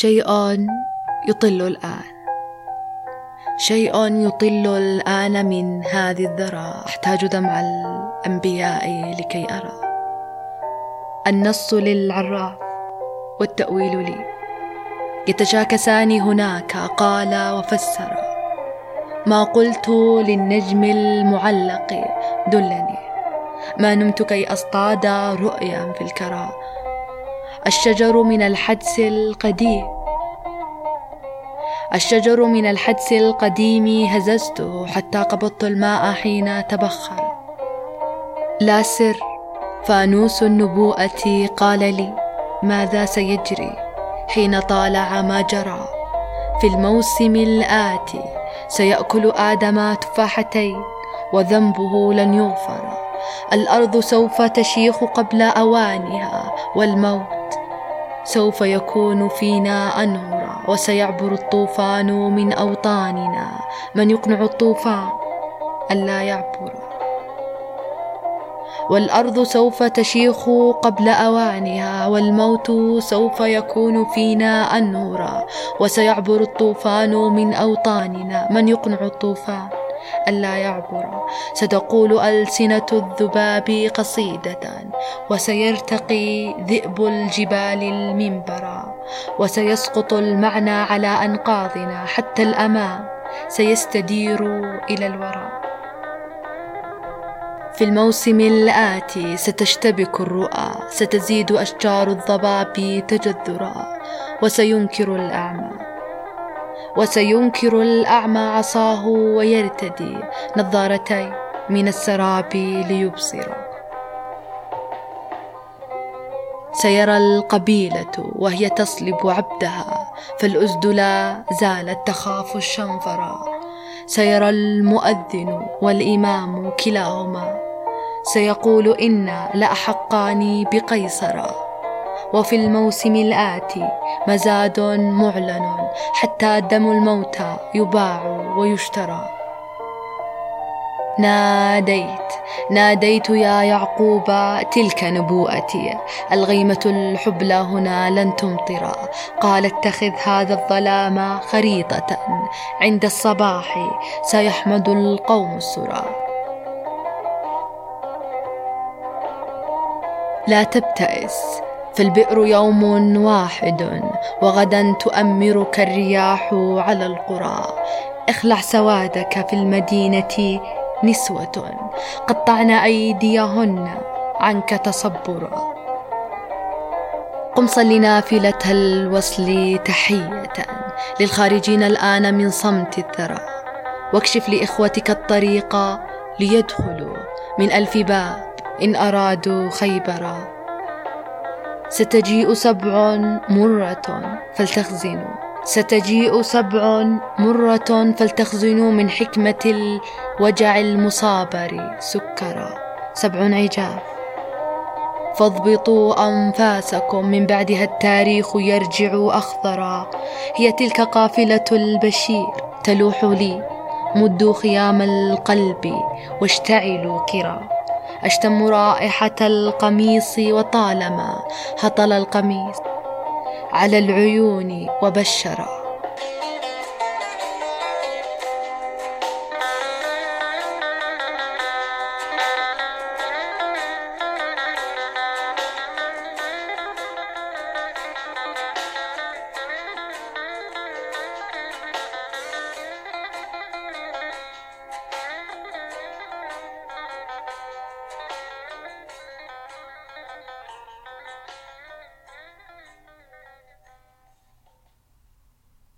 شيء يطل الآن. شيء يطل الآن من هذه الذرى أحتاج دمع الأنبياء لكي أرى. النص للعراف والتأويل لي. يتشاكسان هناك. قال وفسر. ما قلت للنجم المعلق دلني. ما نمت كي أصطاد رؤيا في الكرى. الشجر من الحدس القديم. الشجر من الحدس القديم هززته حتى قبضت الماء حين تبخر. لا سر فانوس النبوءة قال لي ماذا سيجري حين طالع ما جرى؟ في الموسم الآتي سيأكل آدم تفاحتين وذنبه لن يغفر. الأرض سوف تشيخ قبل أوانها والموت. سوف يكون فينا أنهرا وسيعبر الطوفان من أوطاننا. من يقنع الطوفان؟ ألا يعبر. والأرض سوف تشيخ قبل أوانها والموت سوف يكون فينا أنهرا وسيعبر الطوفان من أوطاننا. من يقنع الطوفان؟ ألا يعبر. ستقول ألسنة الذباب قصيدة وسيرتقي ذئب الجبال المنبرا وسيسقط المعنى على أنقاضنا حتى الأمام. سيستدير إلى الوراء في الموسم الآتي ستشتبك الرؤى ستزيد أشجار الضباب تجذرا وسينكر الأعمى. وسينكر الأعمى عصاه ويرتدي نظارتي من السراب ليبصر. سيرى القبيلة وهي تصلب عبدها فالأزد لا زالت تخاف الشنفرا سيرى المؤذن والإمام كلاهما سيقول إنا لأحقان بقيصر. وفي الموسم الآتي مزاد معلن حتى دم الموتى يباع ويشترى. ناديت ناديت يا يعقوب تلك نبوءتي. الغيمة الحبلى هنا لن تمطر. قال اتخذ هذا الظلام خريطة عند الصباح سيحمد القوم السرى. لا تبتئس. فالبئر يوم واحد وغدا تؤمرك الرياح على القرى. اخلع سوادك في المدينة نسوة. قطعن أيديهن عنك تصبرا. قم صل نافلة الوصل تحية للخارجين الآن من صمت الثرى. واكشف لإخوتك الطريق ليدخلوا من ألف باب إن أرادوا خيبرا. ستجيء سبع مرة فلتخزنوا. ستجيء سبع مرة فلتخزنوا من حكمة الوجع المصابر سكرا. سبع عجاف فاضبطوا أنفاسكم من بعدها التاريخ يرجع أخضرا. هي تلك قافلة البشير تلوح لي. مدوا خيام القلب واشتعلوا كرا. أشتم رائحة القميص وطالما هطل القميص على العيون وبشر.